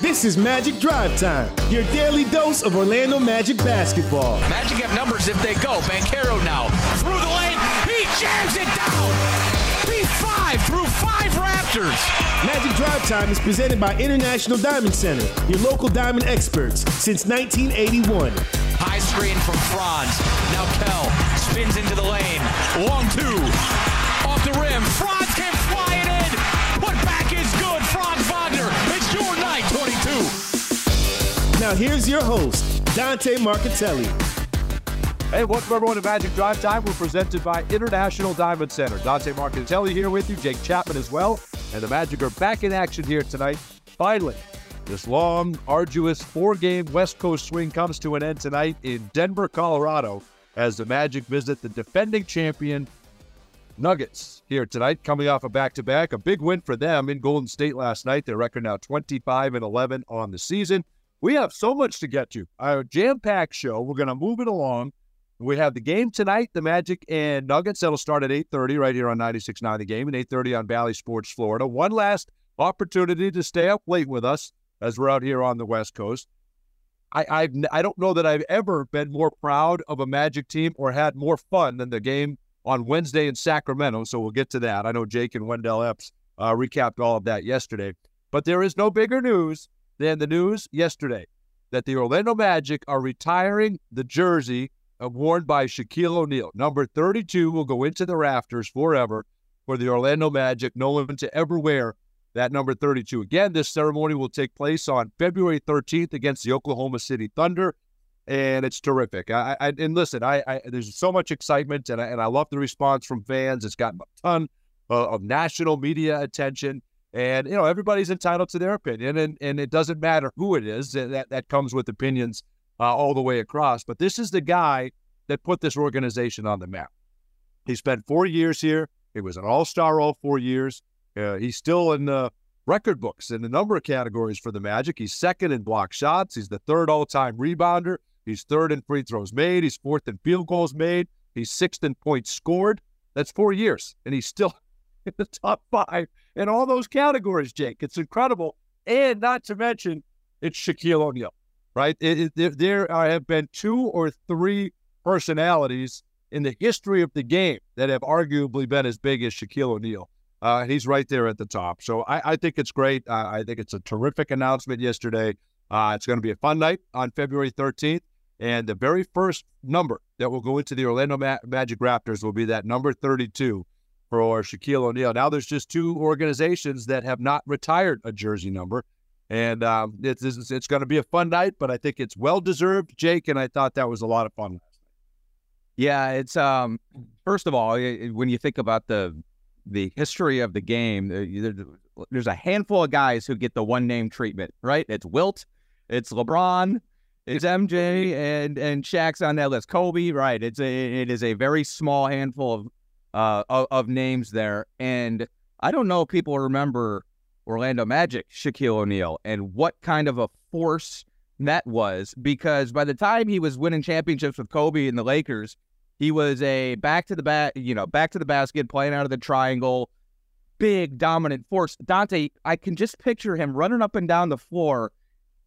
This is Magic Drive Time, your daily dose of Orlando Magic basketball. Magic have numbers if they go. Banchero now through the lane. He jams it down. P5 through five Raptors. Magic Drive Time is presented by International Diamond Center, your local diamond experts since 1981. High screen from Franz. Now Kell spins into the lane. Long two. Off the rim. Franz Now here's your host, Dante Marcatelli. Hey, welcome everyone to Magic Drive Time. We're presented by International Diamond Center. Dante Marcatelli here with you, Jake Chapman as well. And the Magic are back in action here tonight. Finally, this long, arduous four game West Coast swing comes to an end tonight in Denver, Colorado, as the Magic visit the defending champion Nuggets here tonight, coming off a back to back. A big win for them in Golden State last night. Their record now 25 and 11 on the season. We have so much to get to. Our jam packed show. We're going to move it along. We have the game tonight, the Magic and Nuggets. That'll start at 8.30 right here on 96.9 The Game and 8.30 on Bally Sports Florida. One last opportunity to stay up late with us as we're out here on the West Coast. I I've, I don't know that I've ever been more proud of a Magic team or had more fun than the game on Wednesday in Sacramento. So we'll get to that. I know Jake and Wendell Epps uh, recapped all of that yesterday. But there is no bigger news than the news yesterday that the Orlando Magic are retiring the jersey worn by Shaquille O'Neal. Number 32 will go into the rafters forever for the Orlando Magic. No one to ever wear that number 32. Again, this ceremony will take place on February 13th against the Oklahoma City Thunder, and it's terrific. I, I and listen, I, I, there's so much excitement, and I, and I love the response from fans. It's gotten a ton of, of national media attention. And you know everybody's entitled to their opinion, and, and it doesn't matter who it is. That that comes with opinions uh, all the way across. But this is the guy that put this organization on the map. He spent four years here. He was an all star all four years. Uh, he's still in the record books in a number of categories for the Magic. He's second in block shots. He's the third all time rebounder. He's third in free throws made. He's fourth in field goals made. He's sixth in points scored. That's four years. And he's still in the top five in all those categories, Jake. It's incredible. And not to mention, it's Shaquille O'Neal right? It, it, there have been two or three personalities in the history of the game that have arguably been as big as Shaquille O'Neal. Uh, he's right there at the top. So I, I think it's great. Uh, I think it's a terrific announcement yesterday. Uh, it's going to be a fun night on February 13th. And the very first number that will go into the Orlando Ma- Magic Raptors will be that number 32 for Shaquille O'Neal. Now there's just two organizations that have not retired a jersey number. And um, it's, it's, it's going to be a fun night, but I think it's well deserved, Jake. And I thought that was a lot of fun. Yeah, it's um. First of all, when you think about the the history of the game, there's a handful of guys who get the one name treatment, right? It's Wilt, it's LeBron, it's MJ, and and Shaq's on that list. Kobe, right? It's a it is a very small handful of uh of, of names there, and I don't know if people remember Orlando Magic, Shaquille O'Neal, and what kind of a force that was. Because by the time he was winning championships with Kobe and the Lakers, he was a back to the bat, you know, back to the basket, playing out of the triangle, big dominant force. Dante, I can just picture him running up and down the floor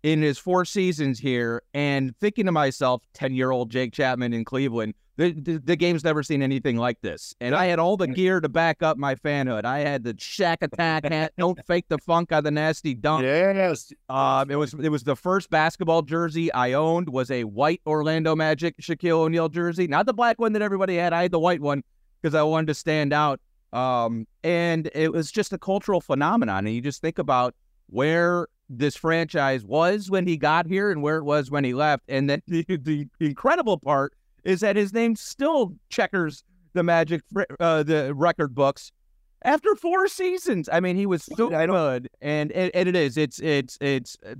in his four seasons here and thinking to myself, 10 year old Jake Chapman in Cleveland, the, the, the, game's never seen anything like this. And I had all the gear to back up my fanhood. I had the Shaq attack hat, don't fake the funk on the nasty dunk. Yes. Um, it was it was the first basketball jersey I owned was a white Orlando Magic Shaquille O'Neal jersey, not the black one that everybody had. I had the white one because I wanted to stand out. Um, and it was just a cultural phenomenon. And you just think about where this franchise was when he got here and where it was when he left. And then the, the incredible part is that his name still checkers the magic, uh, the record books after four seasons. I mean, he was so good, and, and and it is. It's it's it's. Uh,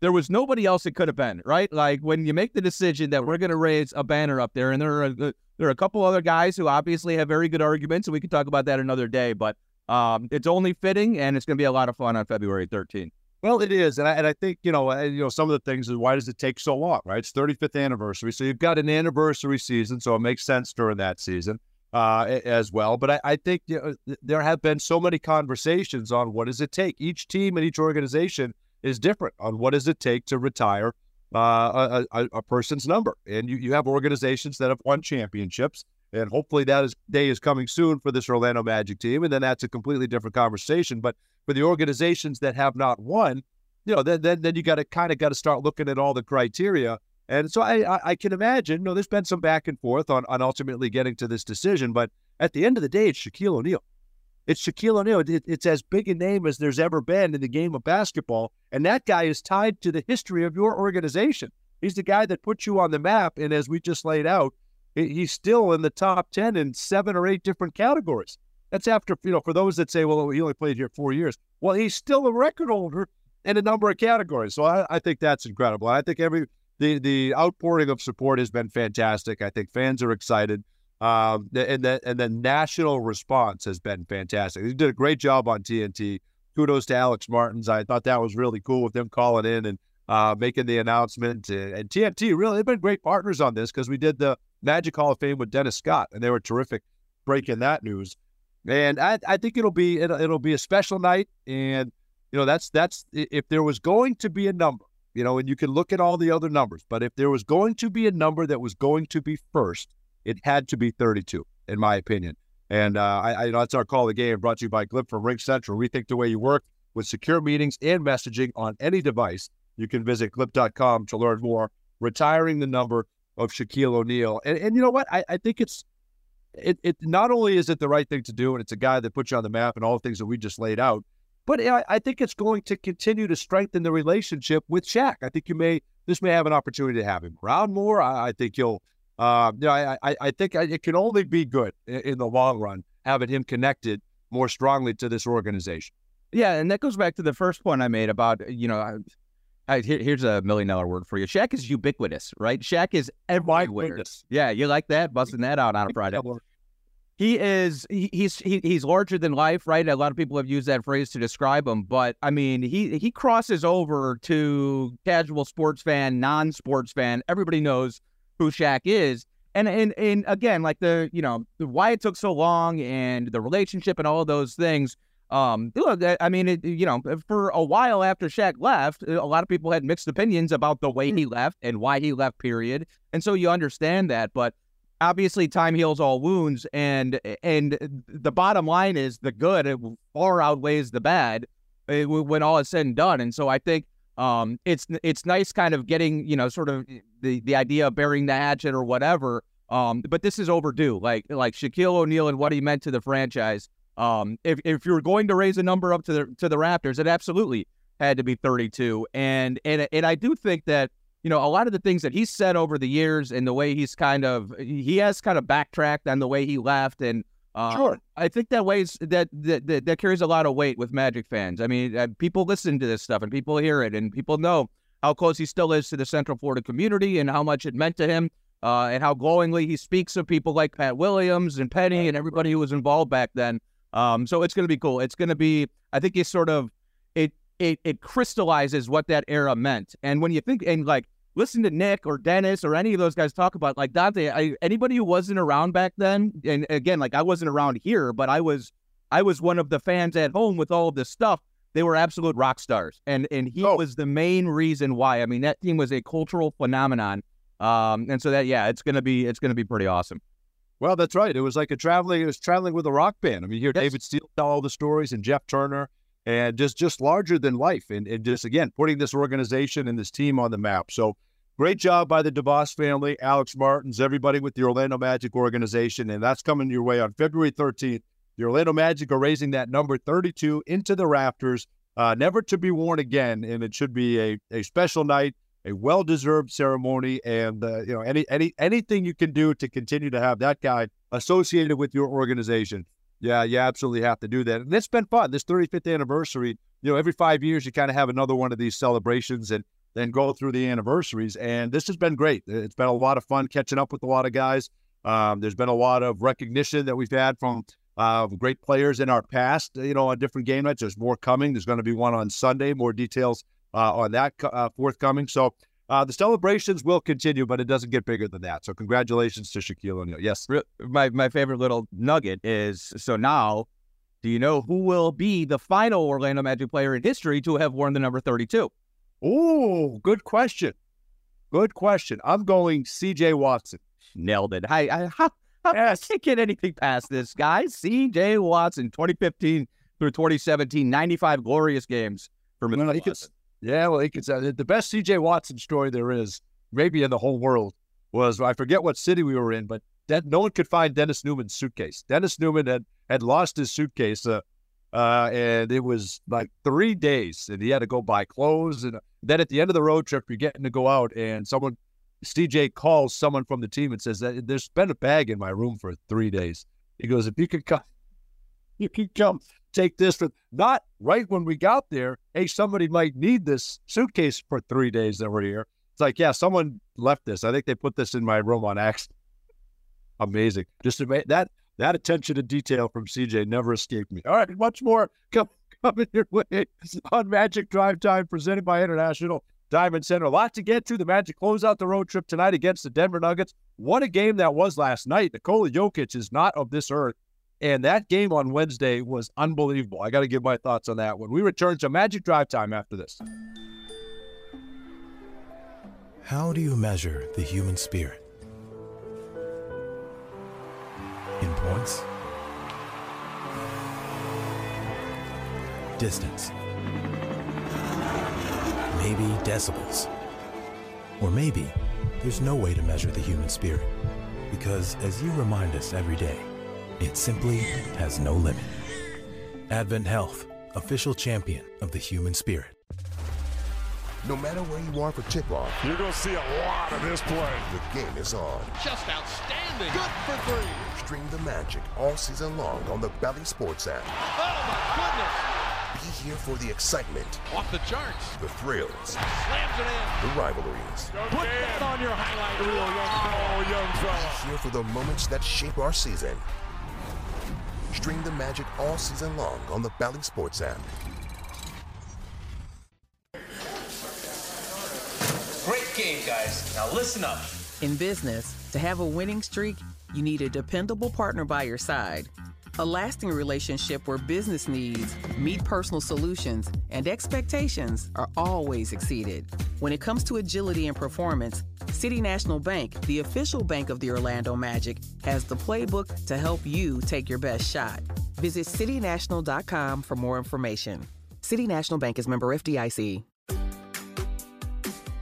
there was nobody else it could have been, right? Like when you make the decision that we're going to raise a banner up there, and there are a, there are a couple other guys who obviously have very good arguments, and we can talk about that another day. But um, it's only fitting, and it's going to be a lot of fun on February 13th. Well, it is, and I, and I think you know, you know, some of the things is why does it take so long, right? It's 35th anniversary, so you've got an anniversary season, so it makes sense during that season uh, as well. But I, I think you know, there have been so many conversations on what does it take. Each team and each organization is different on what does it take to retire uh, a, a, a, person's number. And you, you have organizations that have won championships, and hopefully that is, day is coming soon for this Orlando Magic team. And then that's a completely different conversation. But for the organizations that have not won, you know, then then, then you got to kind of got to start looking at all the criteria. And so I, I, I can imagine, you know, there's been some back and forth on, on ultimately getting to this decision. But at the end of the day, it's Shaquille O'Neal. It's Shaquille O'Neal. It, it's as big a name as there's ever been in the game of basketball. And that guy is tied to the history of your organization. He's the guy that put you on the map. And as we just laid out, he's still in the top 10 in seven or eight different categories. That's after, you know, for those that say, well, he only played here four years. Well, he's still a record holder in a number of categories. So I, I think that's incredible. I think every the the outpouring of support has been fantastic. I think fans are excited. Um, and the and the national response has been fantastic. He did a great job on TNT. Kudos to Alex Martins. I thought that was really cool with them calling in and uh, making the announcement. And, and TNT really they've been great partners on this because we did the Magic Hall of Fame with Dennis Scott, and they were terrific breaking that news. And I, I think it'll be it'll, it'll be a special night. And you know that's that's if there was going to be a number, you know, and you can look at all the other numbers, but if there was going to be a number that was going to be first it had to be 32, in my opinion. And uh, I, I, you know that's our call of the game brought to you by Glip from Ring RingCentral. Rethink the way you work with secure meetings and messaging on any device. You can visit glip.com to learn more. Retiring the number of Shaquille O'Neal. And, and you know what? I, I think it's it, it not only is it the right thing to do, and it's a guy that puts you on the map and all the things that we just laid out, but I, I think it's going to continue to strengthen the relationship with Shaq. I think you may this may have an opportunity to have him around more. I, I think you'll uh, you know, I, I, I think it can only be good in, in the long run having him connected more strongly to this organization. Yeah, and that goes back to the first point I made about you know, I, here, here's a million dollar word for you. Shaq is ubiquitous, right? Shaq is everywhere. Yeah, you like that? Busting that out on a Friday. He is he, he's he, he's larger than life, right? A lot of people have used that phrase to describe him, but I mean, he he crosses over to casual sports fan, non-sports fan. Everybody knows who Shaq is. And and and again, like the you know why it took so long and the relationship and all of those things. Um, look, I mean, it, you know, for a while after Shaq left, a lot of people had mixed opinions about the way he left and why he left. Period. And so you understand that, but obviously time heals all wounds, and and the bottom line is the good far outweighs the bad eh, when all is said and done. And so I think um, it's it's nice kind of getting you know sort of the the idea of burying the hatchet or whatever. Um, but this is overdue. Like like Shaquille O'Neal and what he meant to the franchise. Um, if if you're going to raise a number up to the to the Raptors, it absolutely had to be 32. And and and I do think that you know a lot of the things that he's said over the years and the way he's kind of he has kind of backtracked on the way he left and uh, sure. I think that weighs that, that, that that carries a lot of weight with Magic fans. I mean, uh, people listen to this stuff and people hear it, and people know how close he still is to the Central Florida community and how much it meant to him, uh, and how glowingly he speaks of people like Pat Williams and Penny and everybody who was involved back then. Um, so it's going to be cool. It's going to be. I think it's sort of it it it crystallizes what that era meant. And when you think and like listen to Nick or Dennis or any of those guys talk about like Dante. I, anybody who wasn't around back then, and again, like I wasn't around here, but I was I was one of the fans at home with all of this stuff. They were absolute rock stars, and and he oh. was the main reason why. I mean, that team was a cultural phenomenon. Um, and so that yeah, it's gonna be it's gonna be pretty awesome. Well, that's right. It was like a traveling. It was traveling with a rock band. I mean, you hear yes. David Steele tell all the stories, and Jeff Turner, and just just larger than life, and, and just again putting this organization and this team on the map. So great job by the DeVos family, Alex Martins, everybody with the Orlando Magic organization, and that's coming your way on February 13th. The Orlando Magic are raising that number 32 into the rafters, uh, never to be worn again, and it should be a, a special night, a well-deserved ceremony, and uh, you know any any anything you can do to continue to have that guy associated with your organization yeah, you absolutely have to do that. And it's been fun. This 35th anniversary, you know, every five years you kind of have another one of these celebrations and then go through the anniversaries. And this has been great. It's been a lot of fun catching up with a lot of guys. Um, there's been a lot of recognition that we've had from uh, great players in our past, you know, on different game nights. There's more coming. There's going to be one on Sunday, more details uh, on that uh, forthcoming. So uh, the celebrations will continue, but it doesn't get bigger than that. So congratulations to Shaquille O'Neal. Yes. My my favorite little nugget is so now Do you know who will be the final Orlando Magic player in history to have worn the number 32? Oh, good question. Good question. I'm going CJ Watson. Nailed it. I, I how, how Yes. can't get anything past this guy. CJ Watson, 2015 through 2017, 95 glorious games for he could- Watson. Yeah, well, he could say the best CJ Watson story there is, maybe in the whole world, was I forget what city we were in, but that no one could find Dennis Neumann's suitcase. Dennis Newman had had lost his suitcase, uh, uh, and it was like three days, and he had to go buy clothes. And then at the end of the road trip, you're getting to go out, and someone, CJ calls someone from the team and says that there's been a bag in my room for three days. He goes, if you could come, you can come take this with not right when we got there. Hey, somebody might need this suitcase for three days that we're here. It's like, yeah, someone left this. I think they put this in my room on accident. Amazing. Just that that attention to detail from CJ never escaped me. All right, much more come, coming your way on Magic Drive Time presented by International Diamond Center. A lot to get to. The Magic close out the road trip tonight against the Denver Nuggets. What a game that was last night. Nikola Jokic is not of this earth. And that game on Wednesday was unbelievable. I got to give my thoughts on that when we return to Magic Drive Time after this. How do you measure the human spirit? In points? Distance? Maybe decibels? Or maybe there's no way to measure the human spirit. Because as you remind us every day, it simply has no limit. Advent Health, official champion of the human spirit. No matter where you are for tip-off, You're going to see a lot of this play. the game is on. Just outstanding. Good for three. Stream the magic all season long on the Bally Sports app. Oh, my goodness. Be here for the excitement. Off the charts. the thrills, Slams it in. the rivalries. Put that on your highlight reel, young Oh, young fella. Here for the moments that shape our season. Stream the magic all season long on the Bally Sports app. Great game, guys. Now listen up. In business, to have a winning streak, you need a dependable partner by your side. A lasting relationship where business needs meet personal solutions and expectations are always exceeded. When it comes to agility and performance, City National Bank, the official bank of the Orlando Magic, has the playbook to help you take your best shot. Visit citynational.com for more information. City National Bank is member FDIC.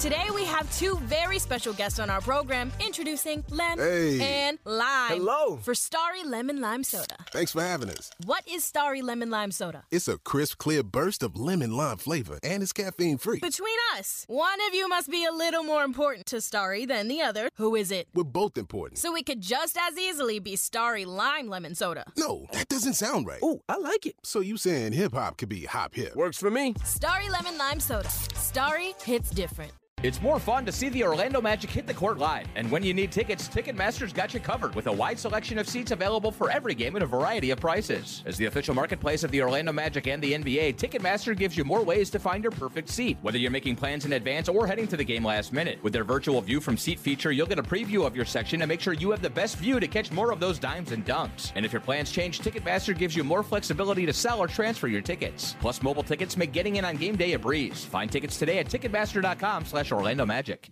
Today we have two very special guests on our program introducing Lem Hey. and Lime. Hello. For Starry Lemon Lime Soda. Thanks for having us. What is Starry Lemon Lime Soda? It's a crisp, clear burst of lemon lime flavor, and it's caffeine free. Between us, one of you must be a little more important to Starry than the other. Who is it? We're both important. So it could just as easily be Starry Lime Lemon Soda. No, that doesn't sound right. Oh, I like it. So you saying hip hop could be hop hip? Works for me. Starry Lemon Lime Soda. Starry hits different. It's more fun to see the Orlando Magic hit the court live. And when you need tickets, Ticketmaster's got you covered with a wide selection of seats available for every game at a variety of prices. As the official marketplace of the Orlando Magic and the NBA, Ticketmaster gives you more ways to find your perfect seat, whether you're making plans in advance or heading to the game last minute. With their virtual view from seat feature, you'll get a preview of your section and make sure you have the best view to catch more of those dimes and dunks. And if your plans change, Ticketmaster gives you more flexibility to sell or transfer your tickets. Plus, mobile tickets make getting in on game day a breeze. Find tickets today at Ticketmaster.com slash Orlando Magic.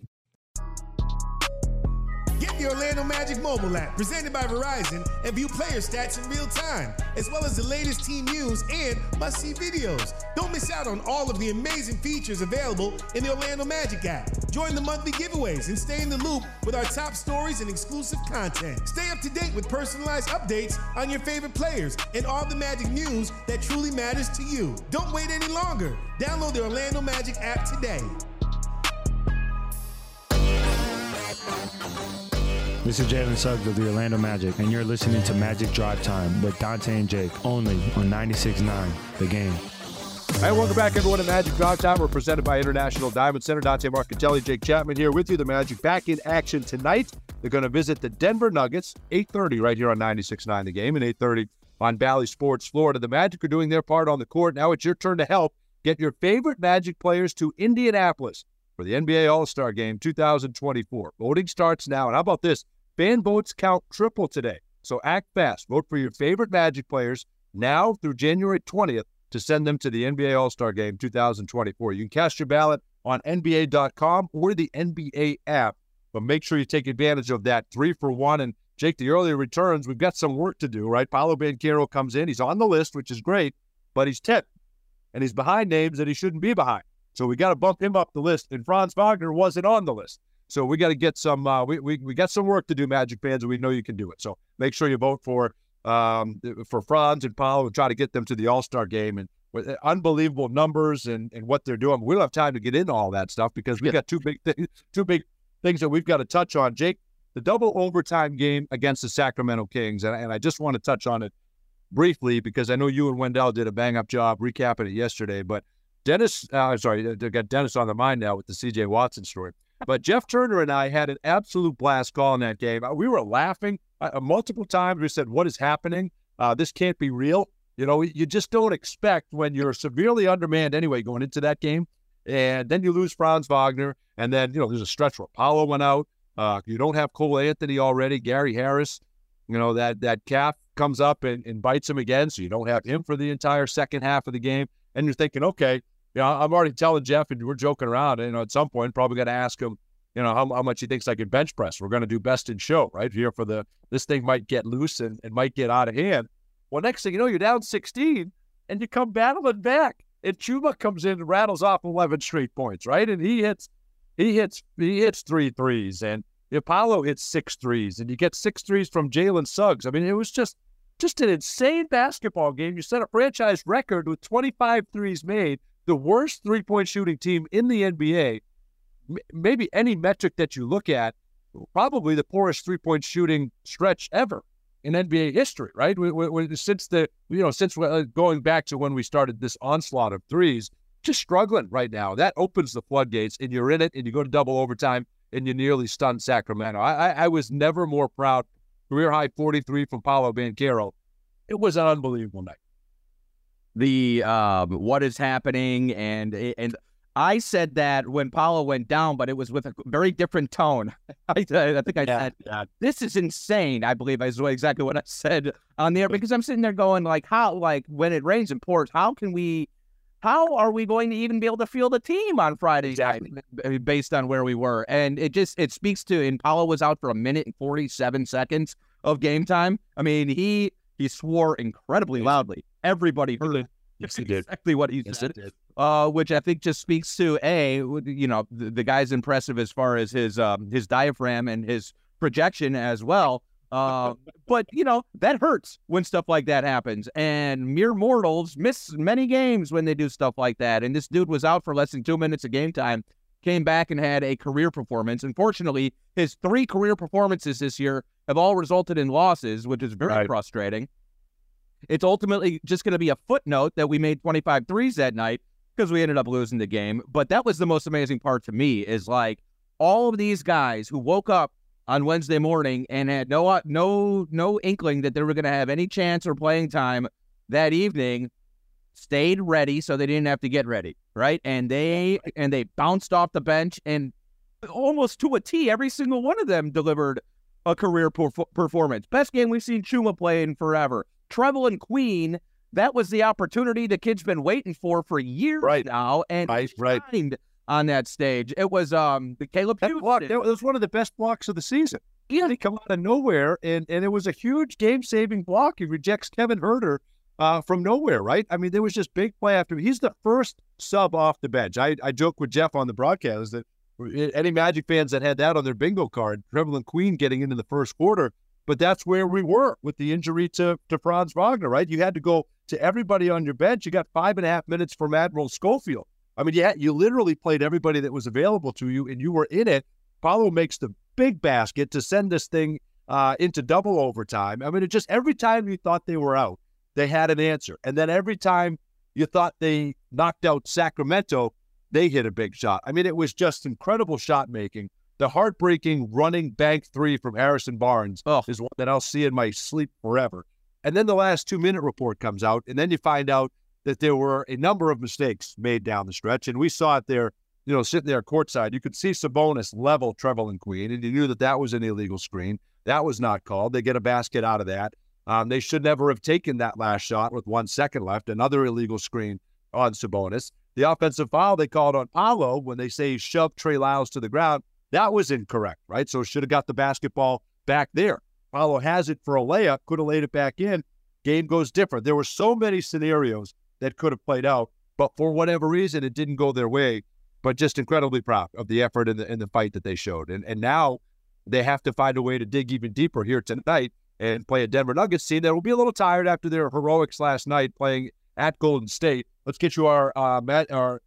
Get the Orlando Magic mobile app presented by Verizon and view player stats in real time, as well as the latest team news and must see videos. Don't miss out on all of the amazing features available in the Orlando Magic app. Join the monthly giveaways and stay in the loop with our top stories and exclusive content. Stay up to date with personalized updates on your favorite players and all the Magic news that truly matters to you. Don't wait any longer. Download the Orlando Magic app today. This is Jalen Suggs of the Orlando Magic, and you're listening to Magic Drive Time with Dante and Jake only on 96.9 The Game. Right, welcome back, everyone, to Magic Drive Time. We're presented by International Diamond Center. Dante Marcatelli, Jake Chapman here with you. The Magic back in action tonight. They're going to visit the Denver Nuggets, 8.30 right here on 96.9 The Game, and 8.30 on Bally Sports Florida. The Magic are doing their part on the court. Now it's your turn to help get your favorite Magic players to Indianapolis for the NBA All-Star Game 2024. Voting starts now. And how about this? Fan votes count triple today. So act fast. Vote for your favorite Magic players now through January 20th to send them to the NBA All Star Game 2024. You can cast your ballot on NBA.com or the NBA app, but make sure you take advantage of that three for one. And Jake, the early returns, we've got some work to do, right? Paolo Banchero comes in. He's on the list, which is great, but he's 10th and he's behind names that he shouldn't be behind. So we got to bump him up the list. And Franz Wagner wasn't on the list. So we got to get some. Uh, we, we we got some work to do, Magic fans, and we know you can do it. So make sure you vote for um, for Franz and Paolo and try to get them to the All Star game and with uh, unbelievable numbers and, and what they're doing. We don't have time to get into all that stuff because we've got two big th- two big things that we've got to touch on. Jake, the double overtime game against the Sacramento Kings, and, and I just want to touch on it briefly because I know you and Wendell did a bang up job recapping it yesterday. But Dennis, uh, sorry, I got Dennis on the mind now with the C.J. Watson story. But Jeff Turner and I had an absolute blast calling that game. Uh, we were laughing uh, multiple times. We said, "What is happening? Uh, this can't be real." You know, you just don't expect when you're severely undermanned anyway going into that game, and then you lose Franz Wagner, and then you know there's a stretch where Paolo went out. Uh, you don't have Cole Anthony already. Gary Harris, you know that that calf comes up and, and bites him again, so you don't have him for the entire second half of the game. And you're thinking, okay, you know, I'm already telling Jeff, and we're joking around. You know, at some point, probably going to ask him, you know, how, how much he thinks I can bench press. We're going to do best in show right here for the this thing might get loose and, and might get out of hand. Well, next thing you know, you're down 16, and you come battling back. And Chuma comes in and rattles off 11 straight points, right? And he hits, he hits, he hits three threes, and Paolo hits six threes, and you get six threes from Jalen Suggs. I mean, it was just, just an insane basketball game. You set a franchise record with 25 threes made the worst three point shooting team in the NBA. M- maybe any metric that you look at, probably the poorest three point shooting stretch ever in NBA history, right? We, we, since the you know since uh, going back to when we started this onslaught of threes, just struggling right now. That opens the floodgates, and you're in it, and you go to double overtime, and you nearly stun Sacramento. I, I, I was never more proud. Career high 43 from Paolo Banchero. It was an unbelievable night the um, what is happening and and I said that when Paolo went down, but it was with a very different tone. I, I think I yeah, said, yeah. "This is insane." I believe is exactly what I said on there because I'm sitting there going, "Like how? Like when it rains and pours, how can we? How are we going to even be able to feel the team on Friday exactly. night based on where we were?" And it just it speaks to. And Paolo was out for a minute and 47 seconds of game time. I mean, he he swore incredibly loudly. Everybody heard it. Yes, he did. Exactly what he yes, said. He uh, which I think just speaks to a, you know, the, the guy's impressive as far as his um, his diaphragm and his projection as well. Uh, but you know that hurts when stuff like that happens, and mere mortals miss many games when they do stuff like that. And this dude was out for less than two minutes of game time, came back and had a career performance. Unfortunately, his three career performances this year have all resulted in losses, which is very right. frustrating. It's ultimately just going to be a footnote that we made 25 threes that night because we ended up losing the game. But that was the most amazing part to me is like all of these guys who woke up on Wednesday morning and had no no no inkling that they were going to have any chance or playing time that evening stayed ready so they didn't have to get ready, right? And they and they bounced off the bench and almost to a T every single one of them delivered a career performance. Best game we've seen Chuma play in forever. Trevelin Queen, that was the opportunity the kid's been waiting for for years right. now, and right, right. on that stage. It was um the Caleb that block. That was one of the best blocks of the season. Yeah, they come out of nowhere, and and it was a huge game-saving block. He rejects Kevin Huerter uh, from nowhere, right? I mean, there was just big play after. He's the first sub off the bench. I, I joke with Jeff on the broadcast that any Magic fans that had that on their bingo card, Trevelin Queen getting into the first quarter, but that's where we were with the injury to, to Franz Wagner, right? You had to go to everybody on your bench. You got five and a half minutes from Admiral Schofield. I mean, yeah, you literally played everybody that was available to you, and you were in it. Paolo makes the big basket to send this thing uh, into double overtime. I mean, it just every time you thought they were out, they had an answer, and then every time you thought they knocked out Sacramento, they hit a big shot. I mean, it was just incredible shot making. The heartbreaking running bank three from Harrison Barnes oh. is one that I'll see in my sleep forever. And then the last two minute report comes out, and then you find out that there were a number of mistakes made down the stretch. And we saw it there, you know, sitting there courtside. You could see Sabonis level Trevelin Queen, and you knew that that was an illegal screen. That was not called. They get a basket out of that. Um, they should never have taken that last shot with one second left. Another illegal screen on Sabonis. The offensive foul they called on Paolo when they say he shoved Trey Lyles to the ground, that was incorrect, right? So should have got the basketball back there. Paolo has it for a layup, could have laid it back in. Game goes different. There were so many scenarios that could have played out, but for whatever reason, it didn't go their way. But just incredibly proud of the effort and the, and the fight that they showed. And, and now they have to find a way to dig even deeper here tonight and play a Denver Nuggets team that will be a little tired after their heroics last night playing at Golden State. Let's get you our uh, our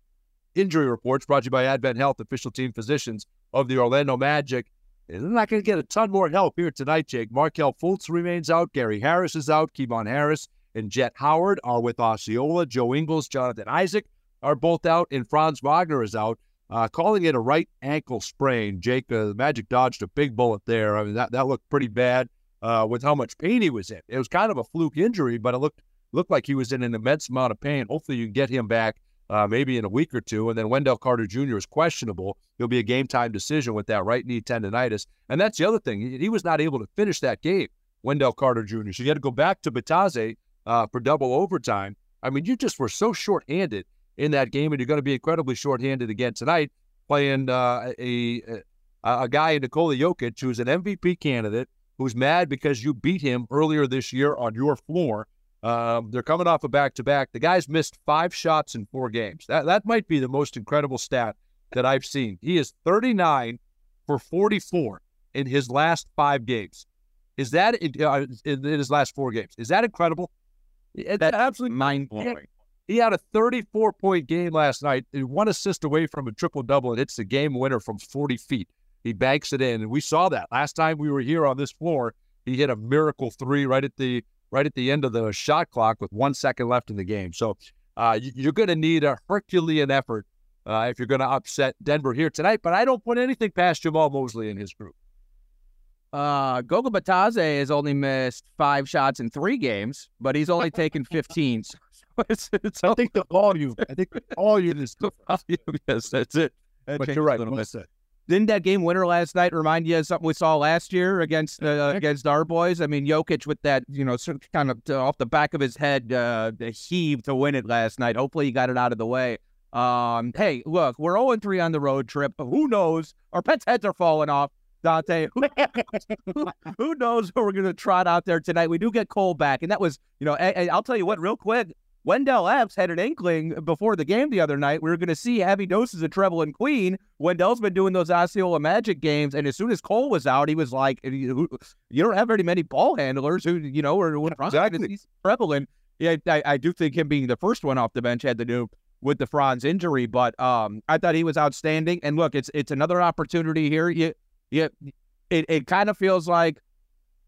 injury reports brought to you by Advent Health, official team physicians of the Orlando Magic. And they're not going to get a ton more help here tonight, Jake. Markelle Fultz remains out. Gary Harris is out. Kevon Harris and Jett Howard are with Osceola. Joe Ingles, Jonathan Isaac are both out, and Franz Wagner is out. Uh, calling it a right ankle sprain. Jake, uh, the Magic dodged a big bullet there. I mean, that, that looked pretty bad uh, with how much pain he was in. It was kind of a fluke injury, but it looked looked like he was in an immense amount of pain. Hopefully, you can get him back uh, maybe in a week or two. And then Wendell Carter Jr. is questionable. He'll be a game time decision with that right knee tendonitis. And that's the other thing. He, he was not able to finish that game, Wendell Carter Jr. So you had to go back to Bitadze uh, for double overtime. I mean, you just were so shorthanded in that game, and you're going to be incredibly shorthanded again tonight playing uh, a, a, a guy Nikola Jokic who's an MVP candidate who's mad because you beat him earlier this year on your floor um, they're coming off a back to back. The guy's missed five shots in four games. That that might be the most incredible stat that I've seen. He is 39 for 44 in his last five games. Is that uh, in, in his last four games? Is that incredible? It's That's absolutely mind blowing. He had a 34 point game last night, one assist away from a triple double, and it's the game winner from 40 feet. He banks it in, and we saw that last time we were here on this floor. He hit a miracle three right at the right at the end of the shot clock with one second left in the game. So uh, you're going to need a Herculean effort uh, if you're going to upset Denver here tonight. But I don't put anything past Jamahl Mosley and his group. Uh, Goga Bitadze has only missed five shots in three games, but he's only taken 15. So it's, it's I think the volume, I think all you is yes, that's it. That but you're right. Well said. Didn't that game winner last night remind you of something we saw last year against uh, against our boys? I mean, Jokic with that, you know, sort of kind of off the back of his head, uh, heave to win it last night. Hopefully, he got it out of the way. Um, hey, look, we're 0 3 on the road trip. Who knows? Our pets' heads are falling off. Dante, who, who knows who we're going to trot out there tonight? We do get Cole back, and that was, you know, I, will tell you what, real quick, Wendell Epps had an inkling before the game the other night. We were going to see heavy doses of Trevelin Queen. Wendell's been doing those Osceola Magic games, and as soon as Cole was out, he was like, "You don't have very many ball handlers who, you know, when exactly. he's Trevelin." Yeah, I, I, do think him being the first one off the bench had to do with the Franz injury, but um, I thought he was outstanding. And look, it's it's another opportunity here. You, you, it, it kind of feels like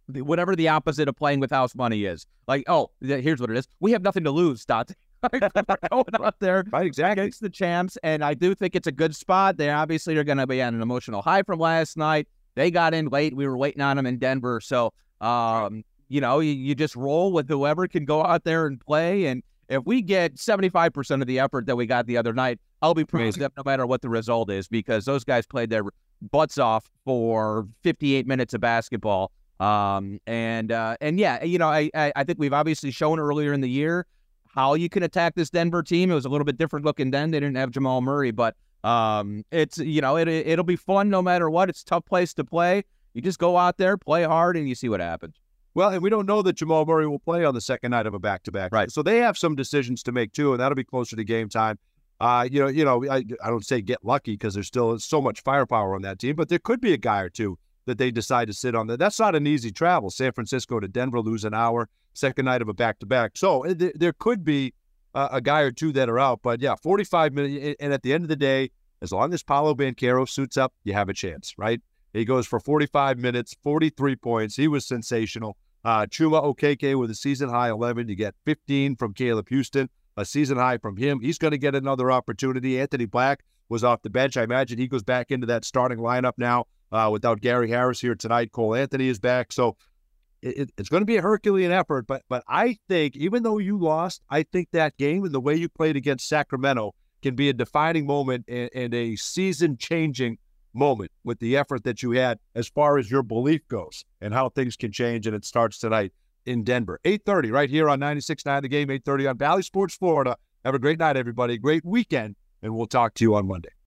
whatever the opposite of playing with house money is. Like, oh, here's what it is. We have nothing to lose, Dot. going out there right, exactly. against the champs, and I do think it's a good spot. They obviously are going to be on an emotional high from last night. They got in late. We were waiting on them in Denver, so um, you know, you, you just roll with whoever can go out there and play. And if we get 75% of the effort that we got the other night, I'll be proud of them no matter what the result is because those guys played their butts off for 58 minutes of basketball. Um, and uh, and yeah, you know, I, I, I think we've obviously shown earlier in the year how you can attack this Denver team. It was a little bit different looking then. They didn't have Jamal Murray, but um, it's you know it it'll be fun no matter what. It's a tough place to play. You just go out there, play hard, and you see what happens. Well, and we don't know that Jamal Murray will play on the second night of a back-to-back. Right. So they have some decisions to make too, and that'll be closer to game time. Uh, you know, you know, I, I don't say get lucky because there's still so much firepower on that team, but there could be a guy or two that they decide to sit on. That that's not an easy travel. San Francisco to Denver, lose an hour, second night of a back-to-back. So eh, th- there could be uh, a guy or two that are out, but yeah, 45 minutes. And at the end of the day, as long as Paolo Banchero suits up, you have a chance, right? He goes for 45 minutes, 43 points. He was sensational. Uh, Chuma Okeke with a season high 11. You get 15 from Caleb Houstan, a season high from him. He's going to get another opportunity. Anthony Black was off the bench. I imagine he goes back into that starting lineup now uh, without Gary Harris here tonight. Cole Anthony is back. So it, it's going to be a Herculean effort. But but I think even though you lost, I think that game and the way you played against Sacramento can be a defining moment and, and a season changing moment with the effort that you had as far as your belief goes and how things can change. And it starts tonight in Denver. 8.30 right here on 96.9 The Game, 8.30 on Bally Sports Florida. Have a great night, everybody. Great weekend, and we'll talk to you on Monday.